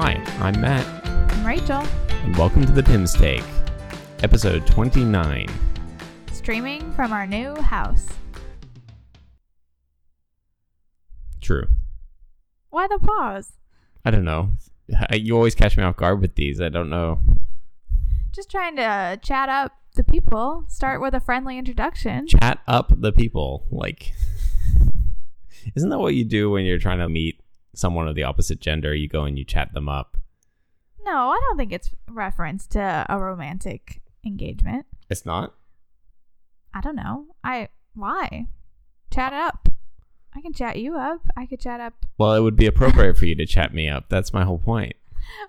Hi, I'm Matt, I'm Rachel, and welcome to the Timms Take, episode 29. streaming from our new house. True. Why the pause? I don't know. You always catch me off guard with these. I don't know. Just trying to uh, chat up the people. Start with a friendly introduction. Chat up the people. Like, isn't that what you do when you're trying to meet someone of the opposite gender? You go and you chat them up. No, I don't think it's reference to a romantic engagement. It's not? I don't know. I why? Chat up. I can chat you up. I could chat up. Well, it would be appropriate for you to chat me up. That's my whole point.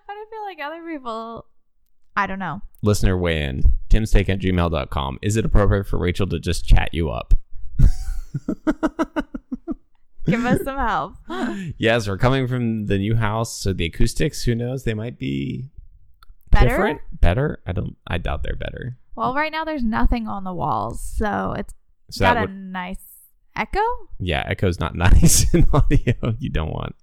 But I feel like other people. I don't know. Listener weigh in. Timstake at gmail.com. Is it appropriate for Rachel to just chat you up? Give us some help. yes, we're coming from the new house, so the acoustics, who knows, they might be Better. different. Better? I don't I doubt they're better. Well, right now there's nothing on the walls, so it's So got that a would nice echo. yeah, echo's not nice in audio. You don't want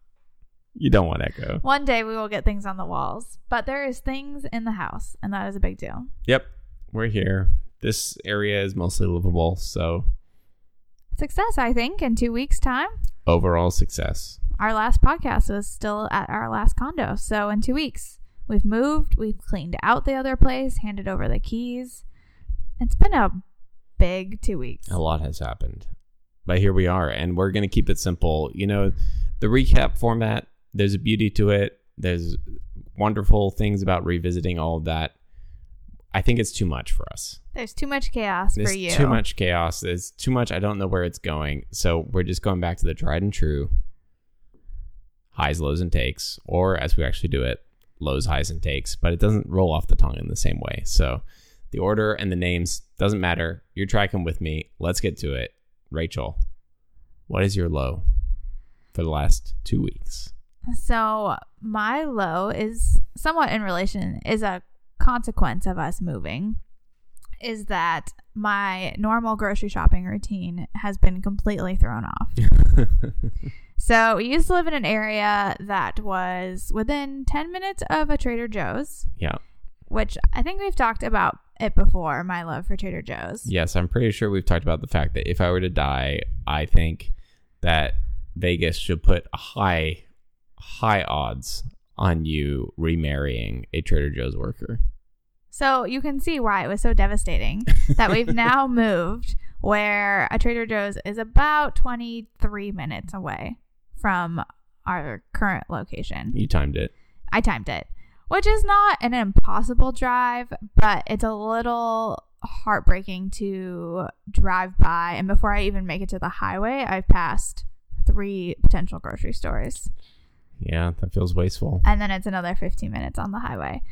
you don't want echo. One day we will get things on the walls, but there is things in the house, and that is a big deal. Yep. We're here. This area is mostly livable, so Success, I think, in two weeks' time. Overall success. Our last podcast was still at our last condo, so in two weeks we've moved, we've cleaned out the other place, handed over the keys. It's been a big two weeks. A lot has happened. But here we are, and we're going to keep it simple. You know, the recap format, there's a beauty to it. There's wonderful things about revisiting all of that. I think it's too much for us. There's too much chaos There's for you. too much chaos. There's too much. I don't know where it's going. So we're just going back to the tried and true highs, lows, and takes, or as we actually do it, lows, highs, and takes. But it doesn't roll off the tongue in the same way. So the order and the names doesn't matter. You're tracking with me. Let's get to it. Rachel, what is your low for the last two weeks? So my low is somewhat in relation is a consequence of us moving is that my normal grocery shopping routine has been completely thrown off. So we used to live in an area that was within 10 minutes of a Trader Joe's, yeah. which I think we've talked about it before, my love for Trader Joe's. Yes, I'm pretty sure we've talked about the fact that if I were to die, I think that Vegas should put a high, high odds on you remarrying a Trader Joe's worker. So you can see why it was so devastating that we've now moved where a Trader Joe's is about 23 minutes away from our current location. You timed it. I timed it, which is not an impossible drive, but it's a little heartbreaking to drive by. And before I even make it to the highway, I've passed three potential grocery stores. Yeah, that feels wasteful. And then it's another 15 minutes on the highway.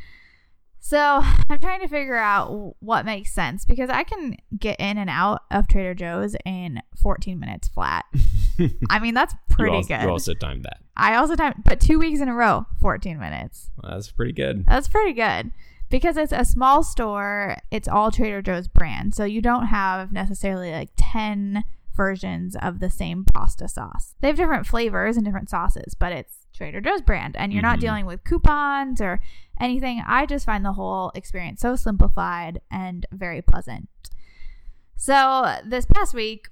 So I'm trying to figure out what makes sense because I can get in and out of Trader Joe's in 14 minutes flat. I mean, that's pretty you also, good. You also timed that. I also timed, but two weeks in a row, 14 minutes. Well, that's pretty good. That's pretty good because it's a small store. It's all Trader Joe's brand. So you don't have necessarily like 10 versions of the same pasta sauce. They have different flavors and different sauces, but it's Trader Joe's brand. And you're not Mhm. dealing with coupons or anything. I just find the whole experience so simplified and very pleasant. So this past week,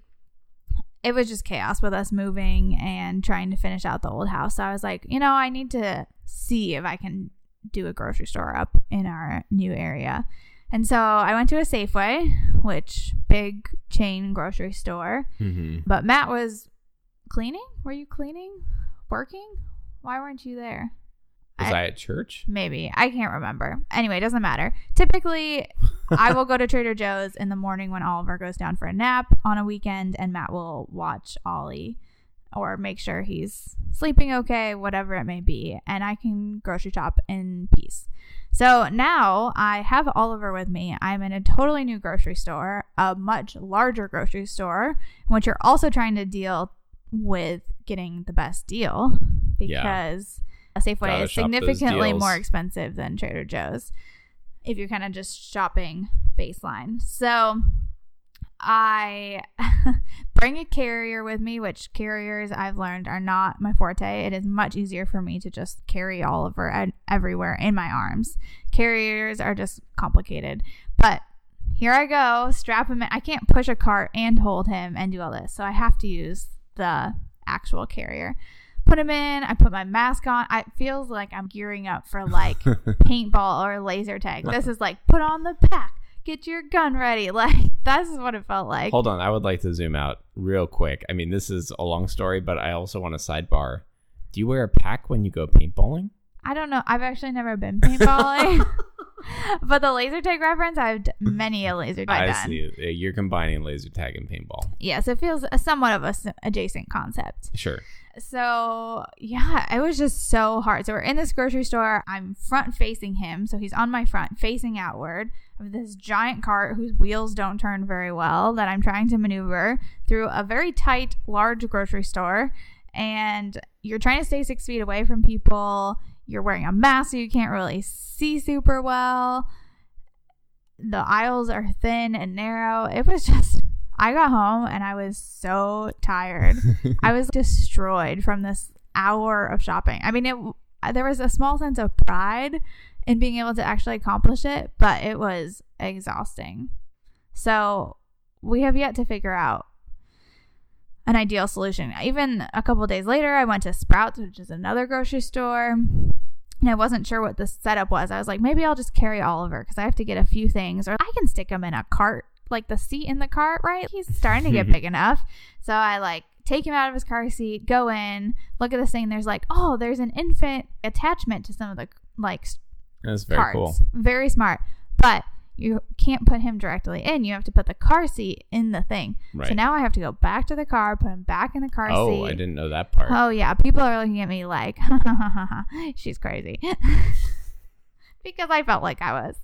it was just chaos with us moving and trying to finish out the old house. So I was like, you know, I need to see if I can do a grocery store up in our new area. And so I went to a Safeway, which big chain grocery store. hmm But Matt was cleaning. Were you cleaning? Working? Why weren't you there? Was I- I at church? Maybe. I can't remember. Anyway, it doesn't matter. Typically, I will go to Trader Joe's in the morning when Oliver goes down for a nap on a weekend, and Matt will watch Ollie or make sure he's sleeping okay, whatever it may be, and I can grocery shop in peace. So now I have Oliver with me. I'm in a totally new grocery store, a much larger grocery store, which you're also trying to deal with getting the best deal Yeah. because a Safeway Gotta is significantly more expensive than Trader Joe's if you're kind of just shopping baseline. So I bring a carrier with me, which carriers I've learned are not my forte. It is much easier for me to just carry Oliver ed- everywhere in my arms. Carriers are just complicated. But here I go, strap him in. I can't push a cart and hold him and do all this. So I have to use the actual carrier. Put him in, I put my mask on. I, it feels like I'm gearing up for like paintball or laser tag. This is like put on the pack, get your gun ready. Like that's what it felt like. Hold on, I would like to zoom out real quick. I mean, this is a long story, but I also want to sidebar. Do you wear a pack when you go paintballing? I don't know. I've actually never been paintballing. but the laser tag reference, I've d- many a laser tag I done. see. Uh, You're combining laser tag and paintball. Yes, it feels a somewhat of a s- adjacent concept. Sure. So yeah, it was just so hard. So we're in this grocery store. I'm front facing him, so he's on my front, facing outward. I have this giant cart whose wheels don't turn very well that I'm trying to maneuver through a very tight, large grocery store. And you're trying to stay six feet away from people. You're wearing a mask, so you can't really see super well. The aisles are thin and narrow. It was just. I got home and I was so tired. I was destroyed from this hour of shopping. I mean, it there was a small sense of pride in being able to actually accomplish it, but it was exhausting. So, we have yet to figure out an ideal solution. Even a couple days later, I went to Sprouts, which is another grocery store, and I wasn't sure what the setup was. I was like, maybe I'll just carry Oliver because I have to get a few things, or I can stick him in a cart, like the seat in the cart, right? He's starting to get big enough. So I like take him out of his car seat, go in, look at this thing. There's like, oh, there's an infant attachment to some of the like That's very carts. cool. Very smart. But you can't put him directly in. You have to put the car seat in the thing. Right. So now I have to go back to the car, put him back in the car oh, seat. Oh, I didn't know that part. Oh yeah, people are looking at me like, she's crazy, because I felt like I was,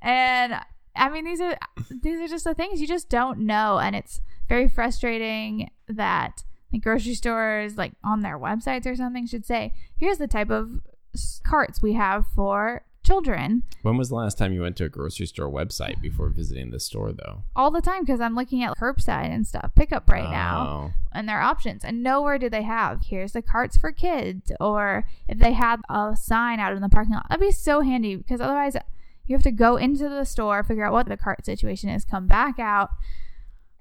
and I mean these are these are just the things you just don't know, and it's very frustrating that the grocery stores, like on their websites or something, should say, here's the type of carts we have for children When was the last time you went to a grocery store website before visiting the store, though? all the time because I'm looking at curbside and stuff, pickup right now. Oh. and their options and nowhere do they have here's the carts for kids or if they had a sign out in the parking lot that'd be so handy because otherwise you have to go into the store figure out what the cart situation is come back out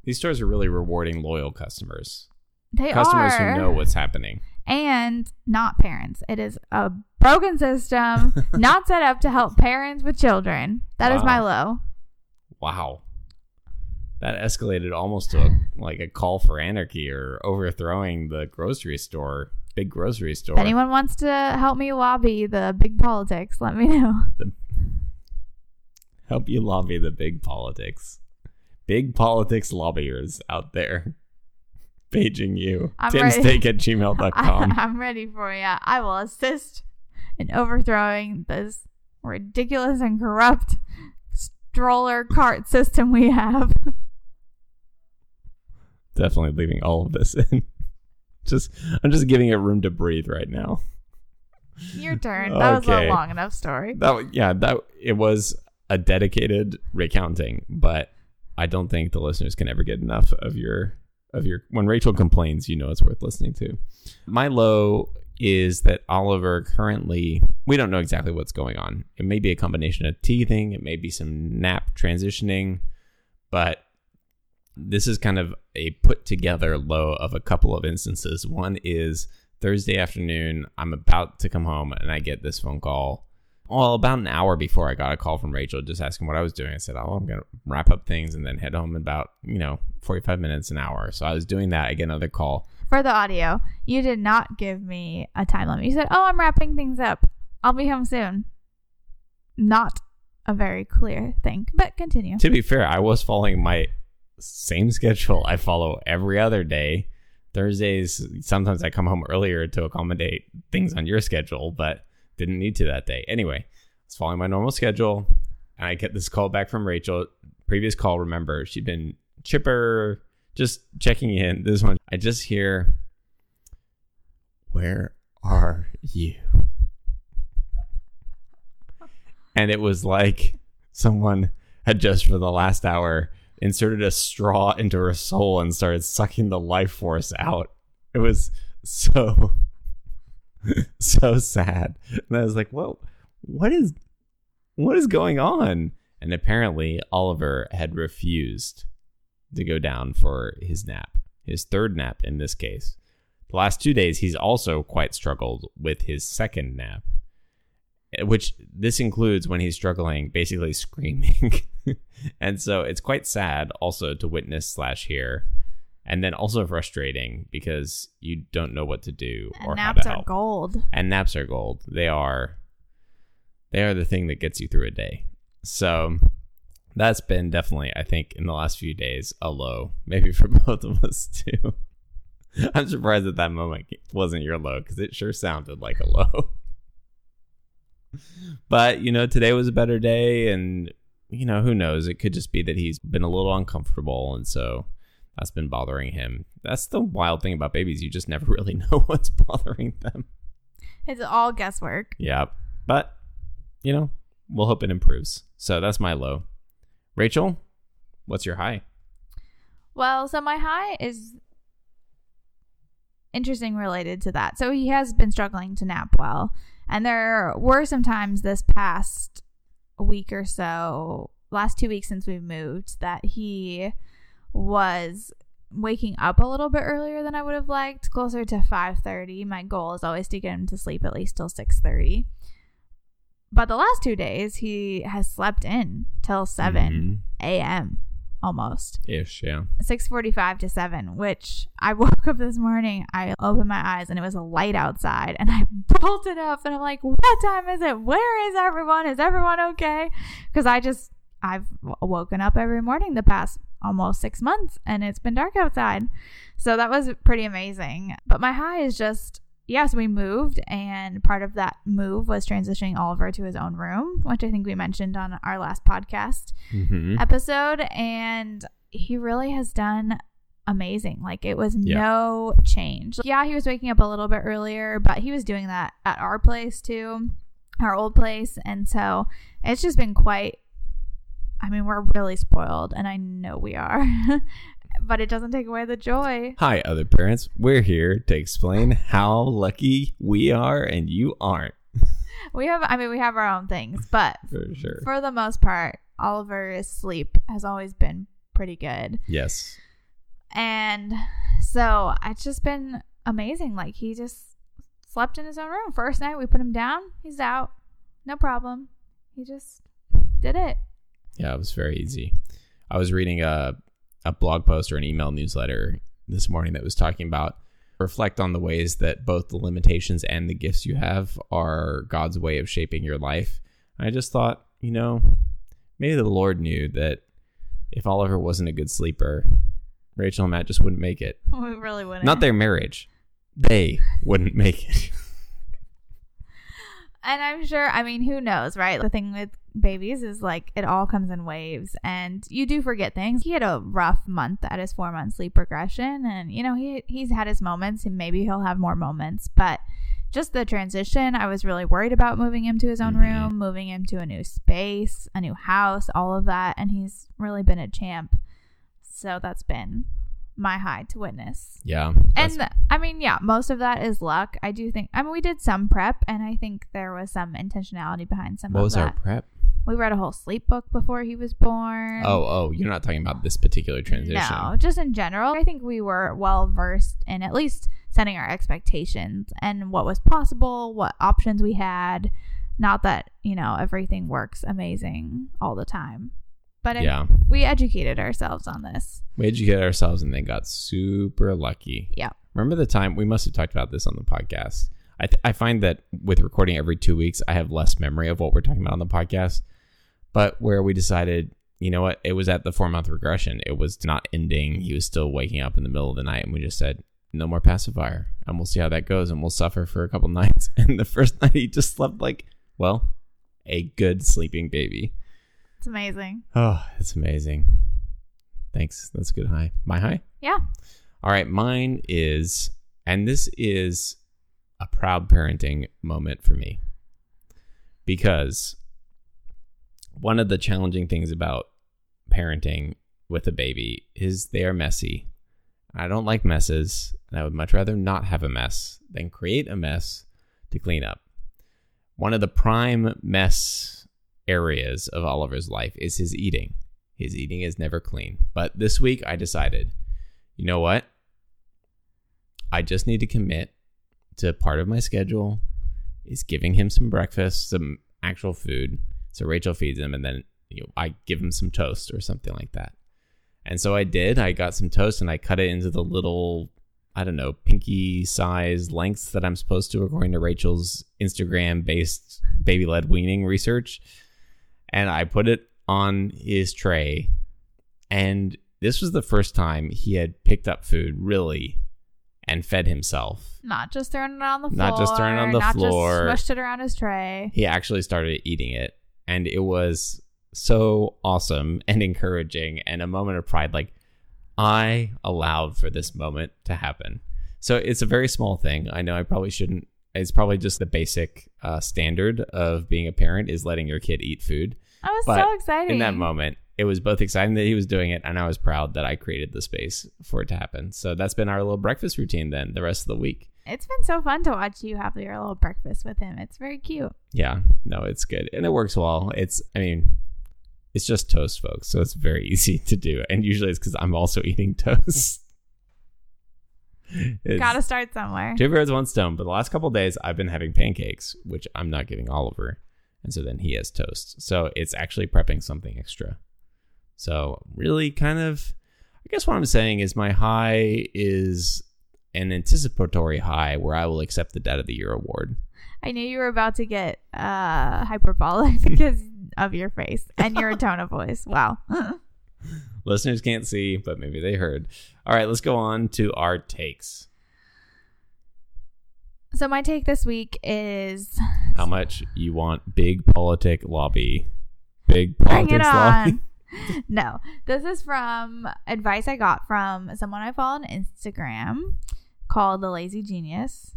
These stores are really rewarding loyal customers. They Customers are who know what's happening. and not parents it is a broken system not set up to help parents with children That is my low Wow. That escalated almost to a, like a call for anarchy or overthrowing the grocery store, big grocery store. if anyone wants to help me lobby the big politics let me know Help you lobby the big politics. Big politics lobbyers out there paging you. I'm at gmail.com. I, am ready for you. I will assist in overthrowing this ridiculous and corrupt stroller cart system we have. Definitely leaving all of this in. Just I'm just giving it room to breathe right now. Your turn. That was a long enough story. That yeah, that it was a dedicated recounting, but I don't think the listeners can ever get enough of your of your when Rachel complains, you know it's worth listening to. My low is that Oliver currently we don't know exactly what's going on. It may be a combination of teething, it may be some nap transitioning, but this is kind of a put together low of a couple of instances. One is Thursday afternoon, I'm about to come home and I get this phone call. Well, about an hour before I got a call from Rachel just asking what I was doing. I said, Oh, I'm going to wrap up things and then head home in about, you know, 45 minutes, an hour. So I was doing that. I get another call. For the audio, you did not give me a time limit. You said, "Oh, I'm wrapping things up. I'll be home soon." Not a very clear thing, but continue. To be fair, I was following my same schedule I follow every other day. Thursdays, sometimes I come home earlier to accommodate things on your schedule, but didn't need to that day. Anyway, I was following my normal schedule, and I get this call back from Rachel. Previous call, remember, she'd been chipper, just checking in. This one, I just hear, Where are you? And it was like someone had just for the last hour inserted a straw into her soul and started sucking the life force out. It was so so sad. And I was like, "Whoa, what is what is going on?" And apparently, Oliver had refused to go down for his nap, his third nap in this case. The last two days, he's also quite struggled with his second nap, which this includes when he's struggling, basically screaming. and so it's quite sad also to witness slash hear. And then also frustrating because you don't know what to do And or how naps to are gold. And naps are gold. They are they are the thing that gets you through a day. So that's been definitely, I think, in the last few days, a low. Maybe for both of us too. I'm surprised that that moment wasn't your low because it sure sounded like a low. but you know, today was a better day, and you know, who knows? It could just be that he's been a little uncomfortable, and so that's been bothering him. That's the wild thing about babies; you just never really know what's bothering them. It's all guesswork. Yeah, but you know, we'll hope it improves. So that's my low. Rachel, what's your high? Well, so my high is interesting related to that. So he has been struggling to nap well. And there were some times this past week or so, last two weeks since we've moved, that he was waking up a little bit earlier than I would have liked, closer to 5:30. My goal is always to get him to sleep at least till 6:30. But the last two days he has slept in till 7 a.m. almost. Mhm. ish. Yeah. 6:45 to 7, which I woke up this morning, I opened my eyes and it was a light outside and I bolted up and I'm like, "What time is it? Where is everyone? Is everyone okay?" Cuz I just I've woken up every morning the past almost 6 months and it's been dark outside. So that was pretty amazing. But my high is just yes, we moved, and part of that move was transitioning Oliver to his own room, which I think we mentioned on our last podcast Mm-hmm. episode and he really has done amazing like it was Yeah. no change yeah he was waking up a little bit earlier but he was doing that at our place too our old place and so it's just been quite i mean we're really spoiled and i know we are but it doesn't take away the joy Hi, other parents. We're here to explain how lucky we are and you aren't. we have i mean we have our own things but For sure. for the most part oliver's sleep has always been pretty good yes. And so it's just been amazing. Like he just slept in his own room. First night we put him down, he's out. No problem. He just did it. Yeah, it was very easy. I was reading a a blog post or an email newsletter this morning that was talking about reflect on the ways that both the limitations and the gifts you have are God's way of shaping your life. I just thought, you know, maybe the Lord knew that if Oliver wasn't a good sleeper, Rachel and Matt just wouldn't make it. We really wouldn't. Not their marriage. They wouldn't make it. And I'm sure, I mean, who knows, right? The thing with babies is like it all comes in waves and you do forget things. He had a rough month at his four month sleep regression and, you know, he, he's had his moments and maybe he'll have more moments. But just the transition, I was really worried about moving him to his own Mhm. room, moving him to a new space, a new house, all of that. And he's really been a champ. So that's been my high to witness. Yeah. And I mean, yeah, most of that is luck. I do think. I mean, we did some prep, and I think there was some intentionality behind some what of was our that. prep? We read a whole sleep book before he was born. Oh, oh, you're not talking about this particular transition. no, just in general. I think we were well versed in at least setting our expectations and what was possible, what options we had. Not that you know everything works amazing all the time, but I- Yeah. we educated ourselves on this. We educated ourselves and then got super lucky. Yeah. Remember the time we must have talked about this on the podcast. I, th- I find that with recording every two weeks, I have less memory of what we're talking about on the podcast. But where we decided, you know what, it was at the four month regression. It was not ending. He was still waking up in the middle of the night, and we just said, no more pacifier, and we'll see how that goes, and we'll suffer for a couple nights. And the first night, he just slept like, well, a good sleeping baby. It's amazing. Oh, it's amazing. Thanks. That's a good high. My high? Yeah. All right. Mine is, and this is a proud parenting moment for me because one of the challenging things about parenting with a baby is they are messy. I don't like messes, and I would much rather not have a mess than create a mess to clean up. One of the prime mess areas of Oliver's life is his eating. His eating is never clean. But this week I decided, you know what? I just need to commit to part of my schedule is giving him some breakfast, some actual food. So Rachel feeds him and then you know, I give him some toast or something like that. And so I did. I got some toast and I cut it into the little, I don't know, pinky size lengths that I'm supposed to, according to Rachel's Instagram based baby led weaning research. And I put it on his tray. And this was the first time he had picked up food really and fed himself. Not just throwing it on the floor. Not just throwing it on the not floor. Just smushed it around his tray. He actually started eating it. And it was so awesome and encouraging and a moment of pride. Like, I allowed for this moment to happen. So it's a very small thing. I know I probably shouldn't. It's probably just the basic uh, standard of being a parent is letting your kid eat food. I was But so excited. In that moment, it was both exciting that he was doing it, and I was proud that I created the space for it to happen. So that's been our little breakfast routine then the rest of the week. It's been so fun to watch you have your little breakfast with him. It's very cute. Yeah, no, it's good and it works well. It's, I mean, it's just toast, folks, so it's very easy to do. And usually it's because I'm also eating toast. It's Gotta start somewhere. two birds, one stone. But the last couple of days, I've been having pancakes, which I'm not giving Oliver, and so then he has toast. So it's actually prepping something extra. So really, kind of, I guess what I'm saying is my high is an anticipatory high where I will accept the Dad of the Year award. I knew you were about to get uh hyperbolic because of your face and your tone of voice. Wow. Listeners can't see, but maybe they heard. All right, let's go on to our takes. so my take this week is How much you want big politic lobby? Big politics it lobby. no, this is from advice I got from someone I follow on Instagram called the Lazy Genius,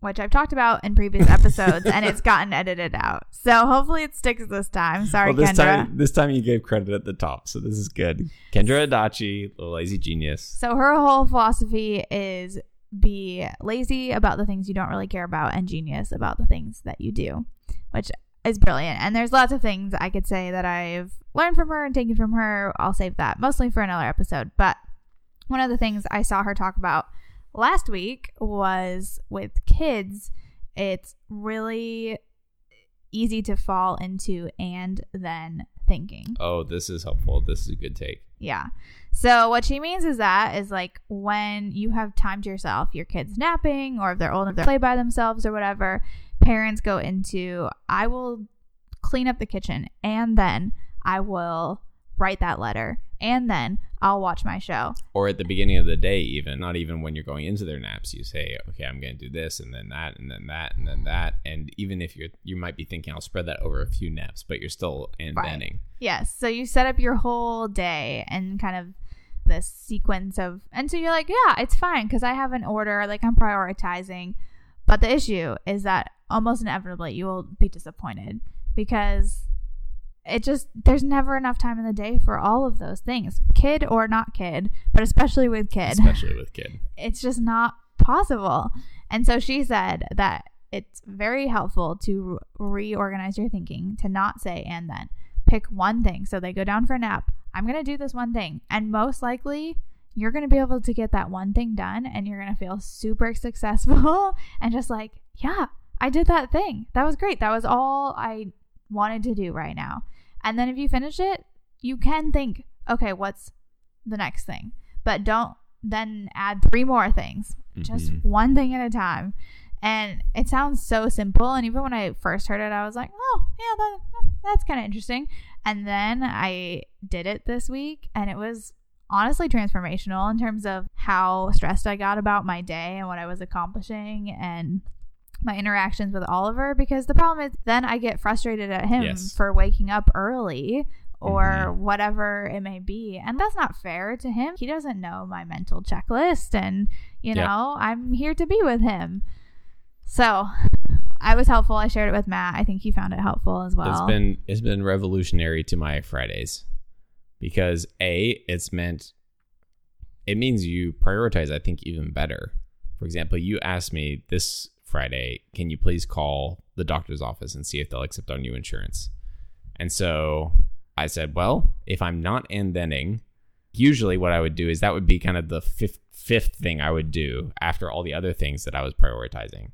which I've talked about in previous episodes, and it's gotten edited out. So hopefully it sticks this time. Sorry, well, this Kendra. time, this time you gave credit at the top, so this is good. Kendra Adachi, the lazy genius. So her whole philosophy is be lazy about the things you don't really care about and genius about the things that you do, which is brilliant. And there's lots of things I could say that I've learned from her and taken from her. I'll save that mostly for another episode. But one of the things I saw her talk about last week was with kids, it's really easy to fall into and then thinking. Oh, this is helpful. This is a good take. Yeah. So what she means is that is like when you have time to yourself, your kids napping or if they're old enough to play by themselves or whatever, parents go into I will clean up the kitchen and then I will write that letter and then I'll watch my show. Or at the beginning of the day, even not even when you're going into their naps, you say, "Okay, I'm going to do this, and then that, and then that, and then that." And even if you're, you might be thinking, "I'll spread that over a few naps," but you're still inventing. Yes. So you set up your whole day and kind of this sequence of, and so you're like, yeah, it's fine because I have an order, like I'm prioritizing. But the issue is that almost inevitably you will be disappointed because it just, there's never enough time in the day for all of those things, kid or not kid, but especially with kid especially with kid. it's just not possible. And so she said that it's very helpful to reorganize your thinking, to not say and then. Pick one thing. So they go down for a nap. I'm going to do this one thing. And most likely, you're going to be able to get that one thing done and you're going to feel super successful and just like, yeah, I did that thing. That was great. That was all I wanted to do right now. And then if you finish it, you can think, okay, what's the next thing? But don't then add three more things, just Mhm. one thing at a time. And it sounds so simple. And even when I first heard it, I was like, oh, yeah, that, that's kind of interesting. And then I did it this week, and it was honestly transformational in terms of how stressed I got about my day and what I was accomplishing and my interactions with Oliver. Because the problem is, then I get frustrated at him Yes. for waking up early or Mhm. whatever it may be. And that's not fair to him. He doesn't know my mental checklist. And, you Yep. know, I'm here to be with him. So I was helpful. I shared it with Matt. I think he found it helpful as well. It's been it's been revolutionary to my Fridays because A, it's meant, it means you prioritize, I think, even better. For example, you asked me this Friday, can you please call the doctor's office and see if they'll accept our new insurance? And so I said, well, if I'm not and thenning, usually what I would do is that would be kind of the fifth fifth thing I would do after all the other things that I was prioritizing.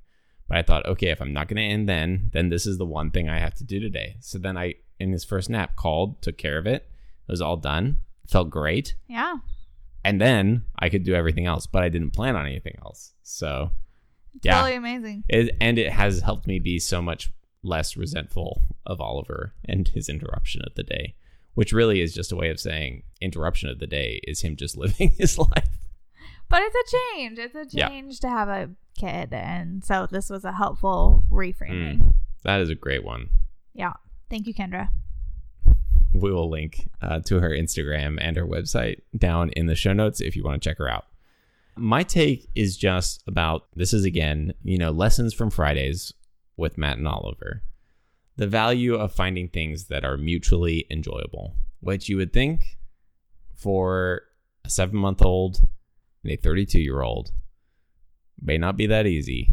But I thought, okay, if I'm not going to end then, then this is the one thing I have to do today. So then I, in his first nap, called, took care of it. It was all done. Felt great. Yeah. And then I could do everything else, but I didn't plan on anything else. So, yeah. Totally amazing. It, and it has helped me be so much less resentful of Oliver and his interruption of the day, which really is just a way of saying interruption of the day is him just living his life. But it's a change. It's a Yeah. change to have a kid. And so this was a helpful reframing. Mm, that is a great one. Yeah. Thank you, Kendra. We will link uh, to her Instagram and her website down in the show notes if you want to check her out. My take is just about this is again, you know, lessons from Fridays with Matt and Oliver. The value of finding things that are mutually enjoyable, which you would think for a seven month old and a 32 year old may not be that easy.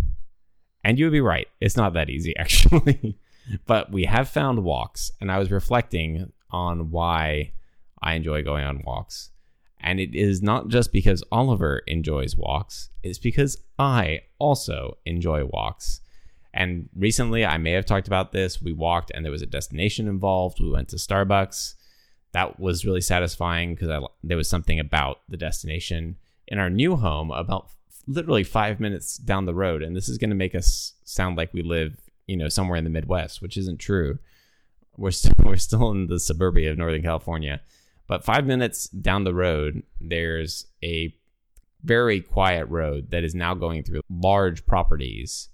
And you would be right. It's not that easy, actually. but we have found walks, and I was reflecting on why I enjoy going on walks. And it is not just because Oliver enjoys walks, it's because I also enjoy walks. And recently, I may have talked about this. We walked, and there was a destination involved. We went to Starbucks. That was really satisfying because there was something about the destination in our new home about literally five minutes down the road. And this is going to make us sound like we live, you know, somewhere in the Midwest, which isn't true. We're still we're still in the suburbia of Northern California, but five minutes down the road, there's a very quiet road that is now going through large properties.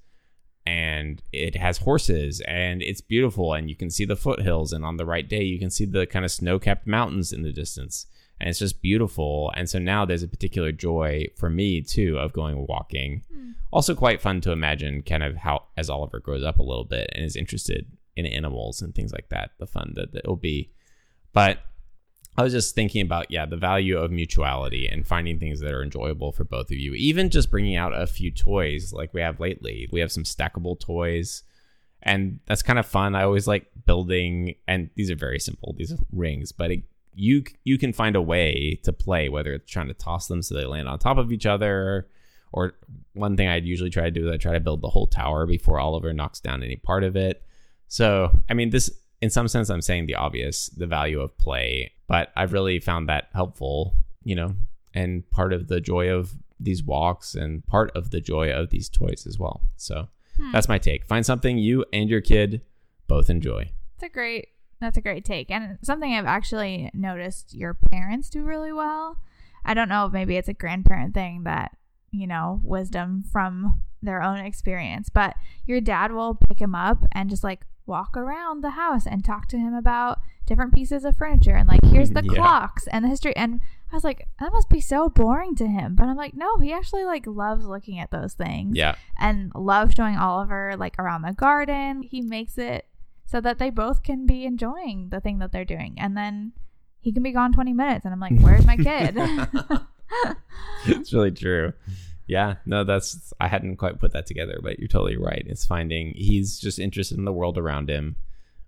And it has horses and it's beautiful and you can see the foothills. And on the right day you can see the kind of snow-capped mountains in the distance. And it's just beautiful. And so now there's a particular joy for me too of going walking. Hmm. Also quite fun to imagine kind of how as oliver grows up a little bit and is interested in animals and things like that the fun that, that it'll be. But i was just thinking about yeah the value of mutuality and finding things that are enjoyable for both of you. Even just bringing out a few toys like we have lately. We have some stackable toys and that's kind of fun. I always like building and these are very simple these are rings but it, you you can find a way to play whether it's trying to toss them so they land on top of each other or one thing i'd usually try to do is i try to build the whole tower before oliver knocks down any part of it. So i mean this in some sense i'm saying the obvious the value of play but i've really found that helpful you know and part of the joy of these walks and part of the joy of these toys as well so hmm. that's my take find something you and your kid both enjoy That's a great that's a great take. And something I've actually noticed your parents do really well. I don't know if maybe it's a grandparent thing that, you know, wisdom from their own experience, but your dad will pick him up and just like walk around the house and talk to him about different pieces of furniture and like here's the Yeah. clocks and the history and I was like that must be so boring to him but I'm like no he actually like loves looking at those things yeah and loves showing Oliver like around the garden. He makes it so that they both can be enjoying the thing that they're doing. And then he can be gone 20 minutes and I'm like, "Where's my kid?" it's really true. Yeah, no, that's I hadn't quite put that together, but you're totally right. It's finding he's just interested in the world around him.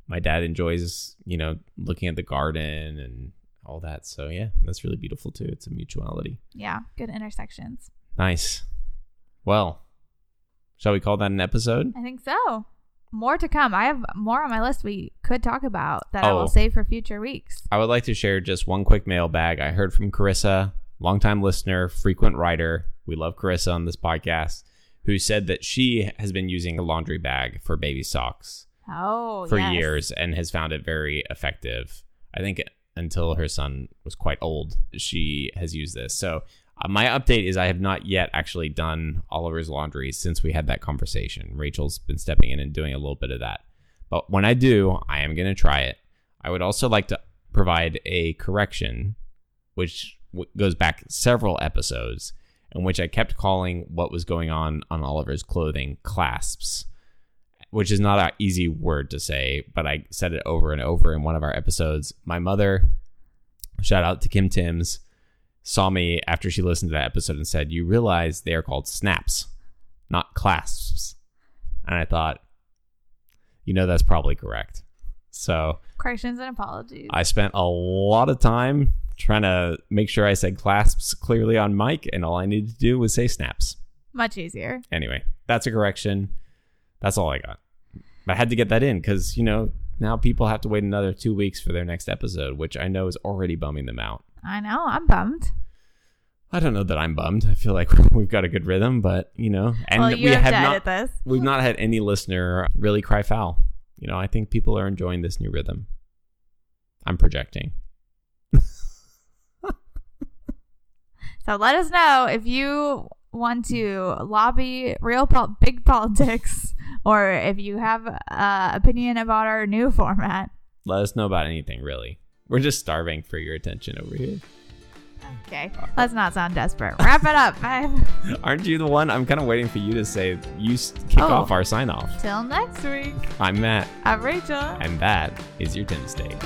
My dad enjoys, you know, looking at the garden and all that. So yeah, that's really beautiful too. It's a mutuality. yeah, good intersections. Nice. Well, shall we call that an episode? I think so. More to come. I have more on my list we could talk about that I Oh. will save for future weeks. I would like to share just one quick mailbag. I heard from Carissa, longtime listener, frequent writer. We love Carissa on this podcast, who said that she has been using a laundry bag for baby socks Oh, for yes. years and has found it very effective. I think until her son was quite old, she has used this. So uh, my update is I have not yet actually done Oliver's laundry since we had that conversation. Rachel's been stepping in and doing a little bit of that. But when I do, I am going to try it. I would also like to provide a correction, which w- goes back several episodes, in which I kept calling what was going on on Oliver's clothing clasps which is not an easy word to say, but I said it over and over in one of our episodes. My mother, shout out to Kim Timms, saw me after she listened to that episode and said, You realize they are called snaps, not clasps. And I thought, you know, that's probably correct. So Corrections and apologies. I spent a lot of time trying to make sure I said clasps clearly on mic, and all I needed to do was say snaps. Much easier. Anyway, that's a correction. That's all I got. I had to get that in because, you know, now people have to wait another two weeks for their next episode, which I know is already bumming them out. I know. I'm bummed. I don't know that I'm bummed. I feel like we've got a good rhythm, but you know, and well, you we have, have not we've not had any listener really cry foul. You know, I think people are enjoying this new rhythm. I'm projecting. So let us know if you want to lobby real pol- big politics or if you have uh, opinion about our new format. Let us know about anything, really. We're just starving for your attention over here. Okay, let's not sound desperate. Wrap it up. Bye. Aren't you the one? I'm kind of waiting for you to say you kick Oh. off our sign off. Till next week. I'm Matt, I'm Rachel. and that is your Timms Take.